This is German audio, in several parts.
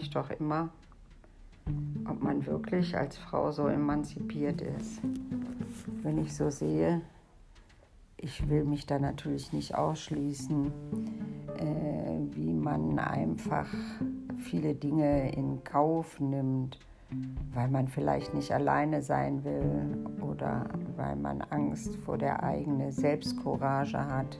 mich doch immer, ob man wirklich als Frau so emanzipiert ist. Wenn ich so sehe, ich will mich da natürlich nicht ausschließen, äh, wie man einfach viele Dinge in Kauf nimmt, weil man vielleicht nicht alleine sein will oder weil man Angst vor der eigenen Selbstcourage hat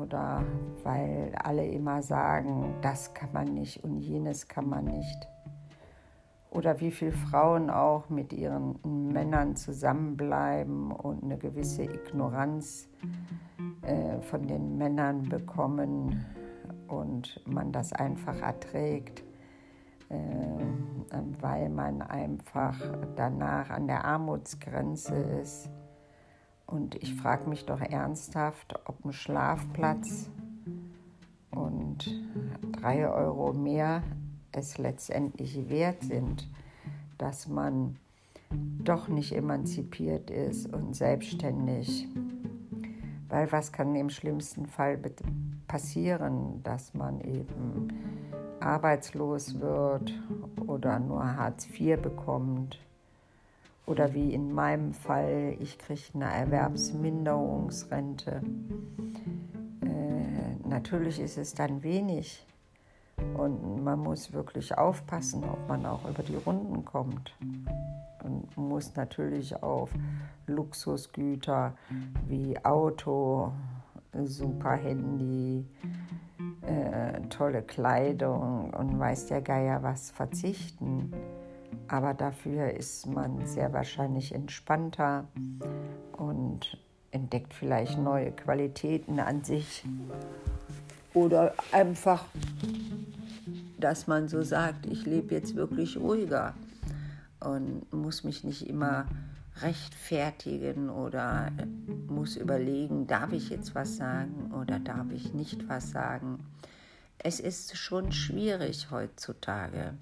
oder weil alle immer sagen, das kann man nicht und jenes kann man nicht. Oder wie viele Frauen auch mit ihren Männern zusammenbleiben und eine gewisse Ignoranz äh, von den Männern bekommen und man das einfach erträgt, äh, weil man einfach danach an der Armutsgrenze ist. Und ich frage mich doch ernsthaft, ob ein Schlafplatz und drei Euro mehr es letztendlich wert sind, dass man doch nicht emanzipiert ist und selbstständig. Weil was kann im schlimmsten Fall passieren, dass man eben arbeitslos wird oder nur Hartz IV bekommt. Oder wie in meinem Fall, ich kriege eine Erwerbsminderungsrente. Äh, natürlich ist es dann wenig, und man muss wirklich aufpassen, ob man auch über die Runden kommt. Und muss natürlich auf Luxusgüter wie Auto, super Handy, äh, tolle Kleidung und weiß der Geier was verzichten. Aber dafür ist man sehr wahrscheinlich entspannter und entdeckt vielleicht neue Qualitäten an sich. Oder einfach dass man so sagt, ich lebe jetzt wirklich ruhiger und muss mich nicht immer rechtfertigen oder muss überlegen, darf ich jetzt was sagen oder darf ich nicht was sagen. Es ist schon schwierig heutzutage,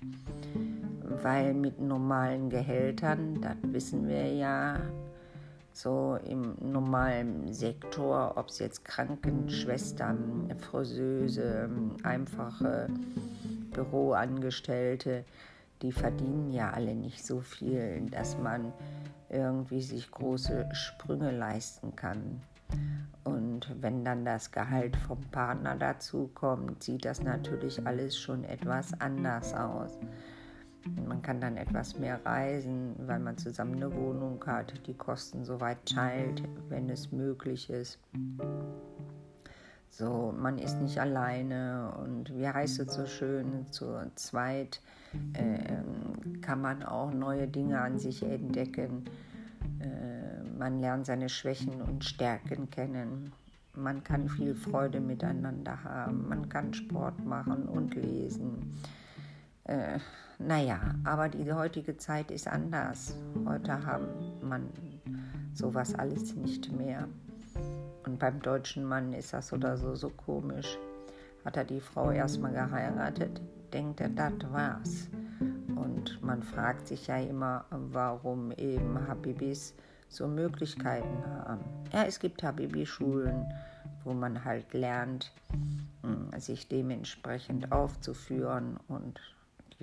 weil mit normalen Gehältern, das wissen wir ja, so im normalen Sektor, ob es jetzt Krankenschwestern, Friseuse, einfache Büroangestellte, die verdienen ja alle nicht so viel, dass man irgendwie sich große Sprünge leisten kann. Und wenn dann das Gehalt vom Partner dazu kommt, sieht das natürlich alles schon etwas anders aus. Man kann dann etwas mehr reisen, weil man zusammen eine Wohnung hat, die Kosten soweit teilt, wenn es möglich ist. So, man ist nicht alleine und wie heißt es so schön, zu zweit äh, kann man auch neue Dinge an sich entdecken. Äh, man lernt seine Schwächen und Stärken kennen. Man kann viel Freude miteinander haben. Man kann Sport machen und lesen. Äh, naja, aber die heutige Zeit ist anders. Heute haben man sowas alles nicht mehr. Und beim deutschen Mann ist das oder so so komisch. Hat er die Frau erstmal geheiratet, denkt er, das war's. Und man fragt sich ja immer, warum eben Habibis so Möglichkeiten haben. Ja, es gibt Habibi-Schulen, wo man halt lernt, hm, sich dementsprechend aufzuführen und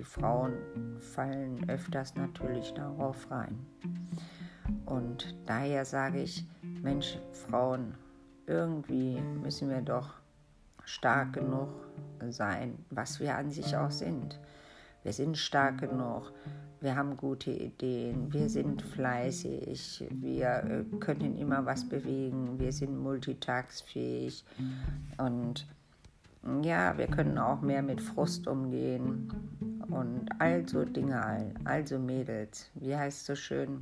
die Frauen fallen öfters natürlich darauf rein. Und daher sage ich, Mensch, Frauen, irgendwie müssen wir doch stark genug sein, was wir an sich auch sind. Wir sind stark genug, wir haben gute Ideen, wir sind fleißig, wir äh, können immer was bewegen, wir sind multitagsfähig und ja, wir können auch mehr mit Frust umgehen und also Dinge, also Mädels, wie heißt es so schön?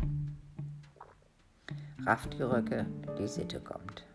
Rafft die Röcke, die Sitte kommt.